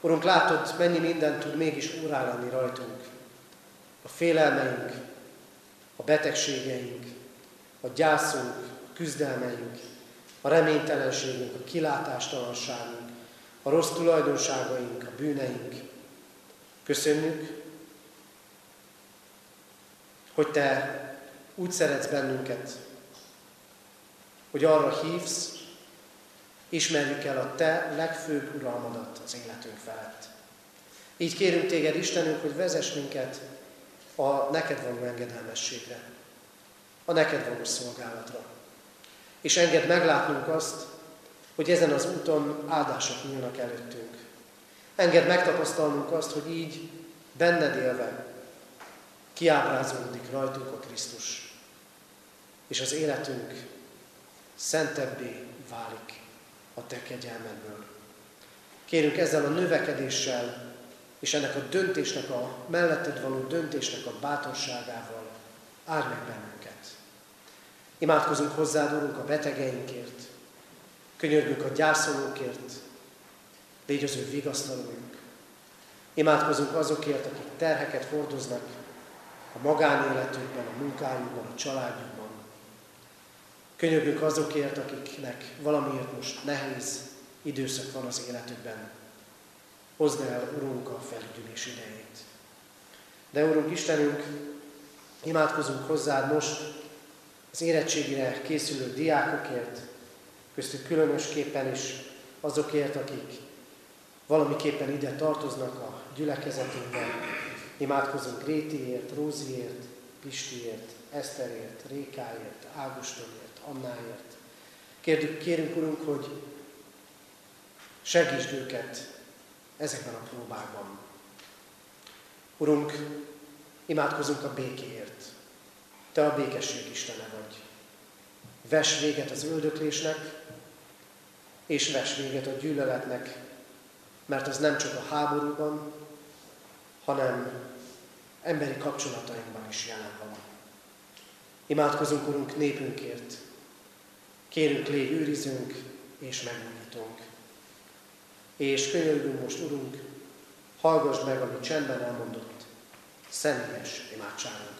Urunk, látod, mennyi mindent tud mégis úrá lenni rajtunk. A félelmeink, a betegségeink, a gyászunk, a küzdelmeink, a reménytelenségünk, a kilátástalanságunk, a rossz tulajdonságaink, a bűneink. Köszönjük, hogy Te úgy szeretsz bennünket, hogy arra hívsz, ismerjük el a Te legfőbb uralmadat az életünk felett. Így kérünk Téged, Istenünk, hogy vezess minket a neked való engedelmességre, a neked való szolgálatra és enged meglátnunk azt, hogy ezen az úton áldások nyílnak előttünk. Enged megtapasztalnunk azt, hogy így benned élve kiábrázolódik rajtunk a Krisztus, és az életünk szentebbé válik a Te kegyelmedből. Kérünk ezzel a növekedéssel és ennek a döntésnek, a melletted való döntésnek a bátorságával áld meg bennünket. Imádkozunk hozzád, Urunk, a betegeinkért, könyörgünk a gyászolókért, légy az ő vigasztalóink. Imádkozunk azokért, akik terheket hordoznak a magánéletükben, a munkájukban, a családjukban. Könyörgünk azokért, akiknek valamiért most nehéz időszak van az életükben. Hozd el, Urunk, a felüdülés idejét. De, Urunk Istenünk, imádkozunk hozzád most, az érettségire készülő diákokért, köztük különösképpen is azokért, akik valamiképpen ide tartoznak a gyülekezetünkben. Imádkozunk Rétiért, Róziért, Pistiért, Eszterért, Rékáért, Águstonért, Annáért. Kérjük, kérünk, Urunk, hogy segítsd őket ezekben a próbákban. Urunk, imádkozunk a békéért. Te a békesség Istene vagy. Ves véget az öldöklésnek, és ves véget a gyűlöletnek, mert az nem csak a háborúban, hanem emberi kapcsolatainkban is jelen van. Imádkozunk, Urunk, népünkért. Kérünk, légy őrizünk és megújítunk. És könyörgünk most, Urunk, hallgass meg, amit csendben elmondott, személyes imádságunkat.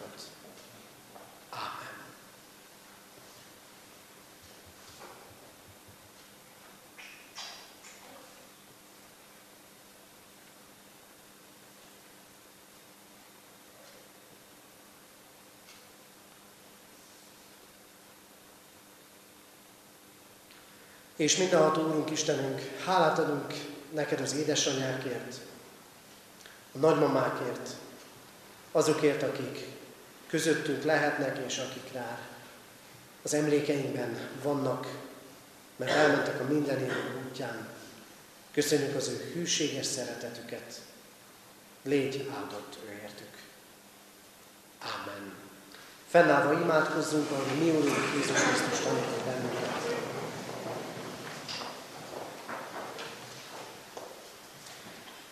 És mindenható Úrunk Istenünk, hálát adunk neked az édesanyákért, a nagymamákért, azokért, akik közöttünk lehetnek, és akik rá az emlékeinkben vannak, mert elmentek a minden útján. Köszönjük az ő hűséges szeretetüket. Légy áldott őértük. Amen. Fennállva imádkozzunk, ahogy mi Úrunk Jézus Krisztus tanított bennünket.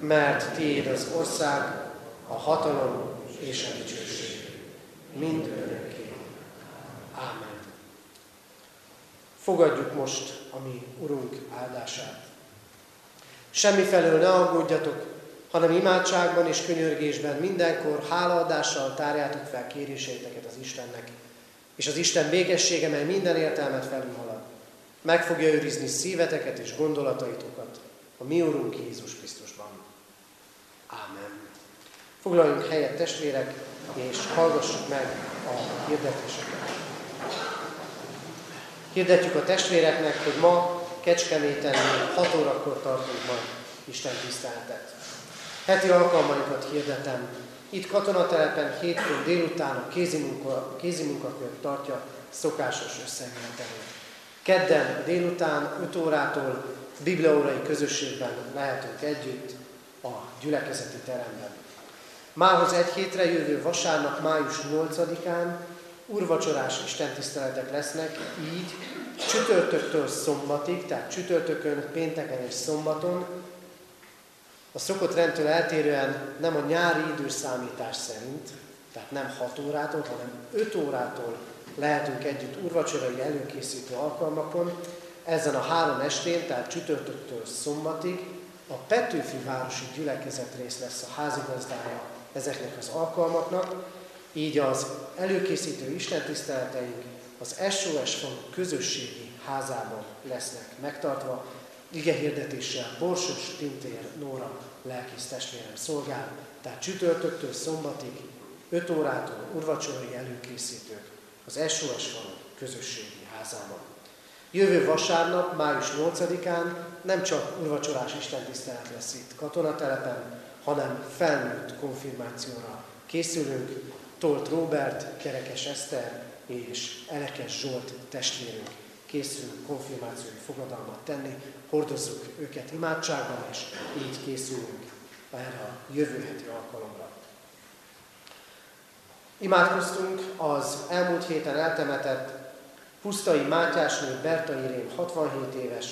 mert tiéd az ország, a hatalom és a dicsőség. Mind örökké. Ámen. Fogadjuk most a mi Urunk áldását. Semmifelől ne aggódjatok, hanem imádságban és könyörgésben mindenkor hálaadással tárjátok fel kéréseiteket az Istennek, és az Isten békessége, mely minden értelmet felülhalad, meg fogja őrizni szíveteket és gondolataitokat a mi Urunk Jézus Krisztusban. Foglaljunk helyet testvérek, és hallgassuk meg a hirdetéseket. Hirdetjük a testvéreknek, hogy ma Kecskeméten 6 órakor tartunk majd Isten tiszteletet. Heti alkalmainkat hirdetem. Itt katonatelepen hétfőn délután a kézimunka, kézimunkakör tartja szokásos összejövetelét. Kedden délután 5 órától bibliaórai közösségben lehetünk együtt a gyülekezeti teremben. Mához egy hétre jövő vasárnap, május 8-án urvacsorás istentiszteletek lesznek, így csütörtöktől szombatig, tehát csütörtökön, pénteken és szombaton, a szokott rendtől eltérően nem a nyári időszámítás szerint, tehát nem 6 órától, hanem 5 órától lehetünk együtt urvacsorai előkészítő alkalmakon. Ezen a három estén, tehát csütörtöktől szombatig a Petőfi Városi Gyülekezet rész lesz a házigazdája ezeknek az alkalmaknak, így az előkészítő istentiszteleteink az SOS Fon közösségi házában lesznek megtartva, ige hirdetéssel Borsos Pintér Nóra lelkész testvérem szolgál, tehát csütörtöktől szombatig 5 órától urvacsorai előkészítők az SOS Fon közösségi házában. Jövő vasárnap, május 8-án nem csak urvacsorás istentisztelet lesz itt katonatelepen, hanem felnőtt konfirmációra készülünk. Tolt Robert, Kerekes Eszter és Elekes Zsolt testvérünk készülünk konfirmációi fogadalmat tenni, hordozzuk őket imádságban, és így készülünk erre a jövő heti alkalomra. Imádkoztunk az elmúlt héten eltemetett Pusztai Mátyásnő Berta Irén 67 éves,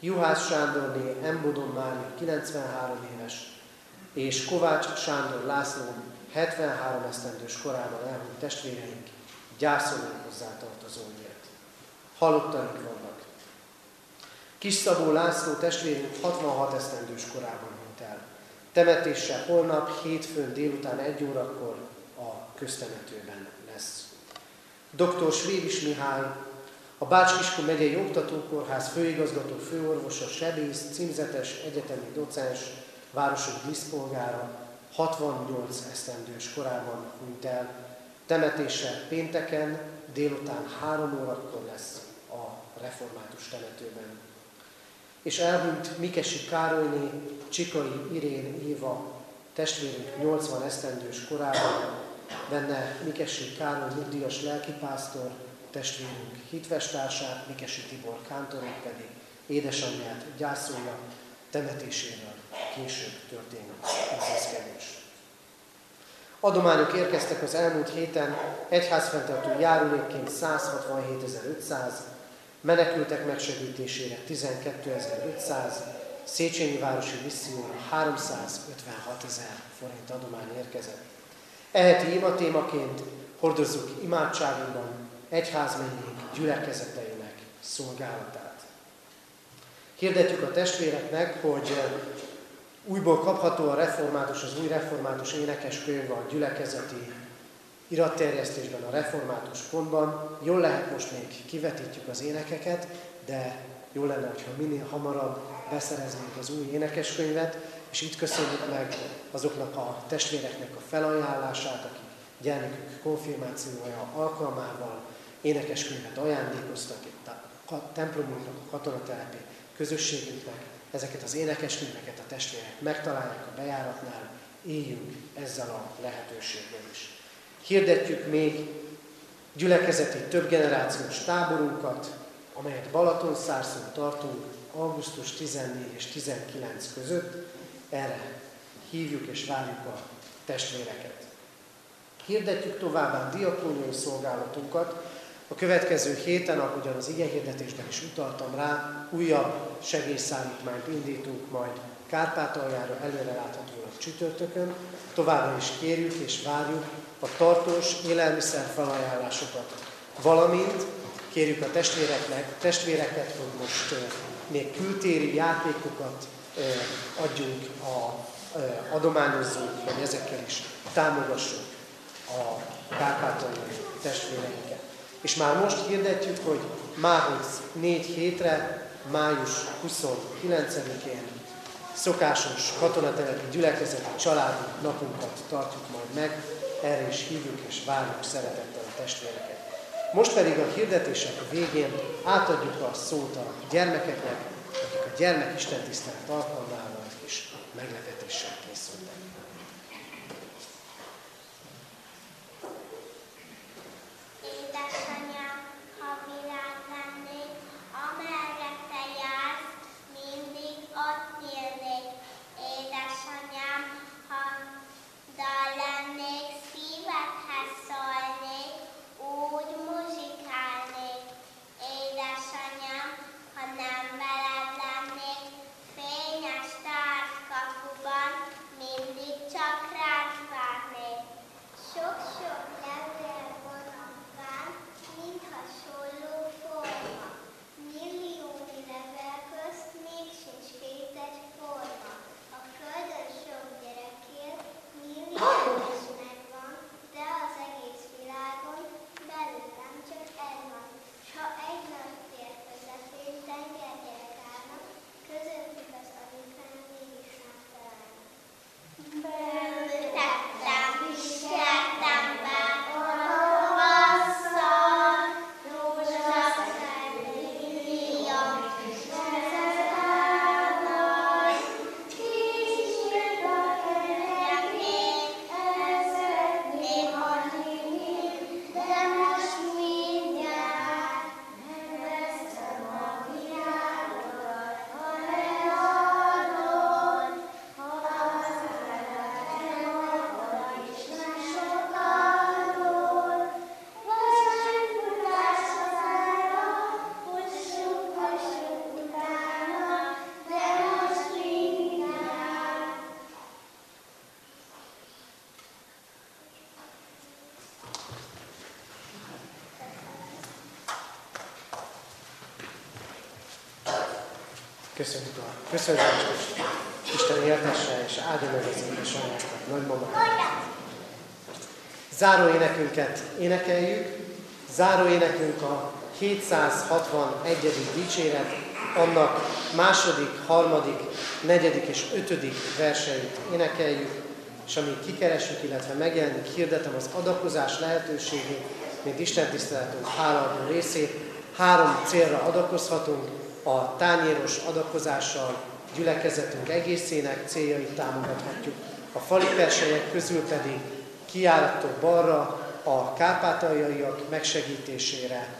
Juhász Sándorné Embodon Mária 93 éves, és Kovács Sándor László 73 esztendős korában elhunyt testvéreink gyászolók hozzátartozóért. Halottaink vannak. Kis Szabó László testvérünk 66 esztendős korában hunyt el. Temetése holnap, hétfőn délután egy órakor a köztemetőben lesz. Dr. Svédis Mihály a Bács-Kiskun megyei oktatókórház főigazgató főorvosa, sebész, címzetes, egyetemi docens, városok díszpolgára 68 esztendős korában hunyt el. Temetése pénteken délután három órakor lesz a református temetőben. És elhunyt Mikesi Károlyné, Csikai Irén Éva, testvérünk 80 esztendős korában, benne Mikesi Károly nyugdíjas lelkipásztor, testvérünk hitvestársát, Mikesi Tibor kántorét pedig édesanyját gyászolja, temetéséről később történő intézkedés. Adományok érkeztek az elmúlt héten, egyházfenntartó járulékként 167.500, menekültek megsegítésére 12.500, Széchenyi Városi Misszióra 356 ezer forint adomány érkezett. Eheti ima témaként hordozzuk imádságunkban egyházmegyénk gyülekezeteinek szolgálatát. Hirdetjük a testvéreknek, hogy újból kapható a református, az új református énekeskönyv a gyülekezeti iratterjesztésben, a református pontban. Jól lehet most még kivetítjük az énekeket, de jó lenne, ha minél hamarabb beszereznénk az új énekeskönyvet, és itt köszönjük meg azoknak a testvéreknek a felajánlását, akik gyermekük konfirmációja alkalmával énekeskönyvet ajándékoztak itt a templomunknak, a katonatelepi közösségünknek. Ezeket az énekeskönyveket a testvérek megtalálják a bejáratnál, éljünk ezzel a lehetőséggel is. Hirdetjük még gyülekezeti többgenerációs táborunkat, amelyet Balatonszárszon tartunk augusztus 14 és 19 között. Erre hívjuk és várjuk a testvéreket. Hirdetjük továbbá diakóniai szolgálatunkat. A következő héten, ahogyan az igen hirdetésben is utaltam rá, újabb segélyszállítmányt indítunk majd Kárpátaljára előreláthatólag csütörtökön. Továbbra is kérjük és várjuk a tartós élelmiszer felajánlásokat, valamint kérjük a testvéreknek, testvéreket, hogy most még kültéri játékokat adjunk, a, adományozzunk, hogy ezekkel is támogassuk a kárpátaljai testvéreinket. És már most hirdetjük, hogy mához négy hétre, május 29-én szokásos katonatelepi gyülekezeti családi napunkat tartjuk majd meg, erre is hívjuk és várjuk szeretettel a testvéreket. Most pedig a hirdetések végén átadjuk a szót a gyermekeknek, akik a gyermek Isten tisztelet alkalmával és meglepetéssel Köszönjük a köszönjük Isten éltesse és áldja meg az édesanyákat, nagymamákat. Záró énekünket énekeljük. Záró énekünk a 761. dicséret, annak második, harmadik, negyedik és ötödik verseit énekeljük, és amíg kikeresünk, illetve megjelenik, hirdetem az adakozás lehetőségét, mint Isten tiszteletünk hálaadó részét. Három célra adakozhatunk, a tányéros adakozással gyülekezetünk egészének céljait támogathatjuk. A fali persejek közül pedig kiállattól balra a kárpátaljaiak megsegítésére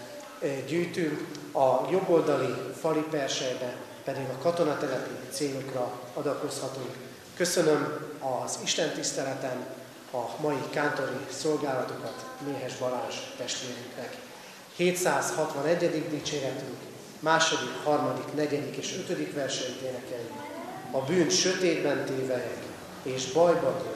gyűjtünk, a jobboldali fali persejbe pedig a katonatelepi célokra adakozhatunk. Köszönöm az Isten tiszteleten a mai kántori szolgálatokat Méhes Balázs testvérünknek. 761. dicséretünk második, harmadik, negyedik és ötödik verseit énekeljük. A bűn sötétben tévelyek, és bajba dönt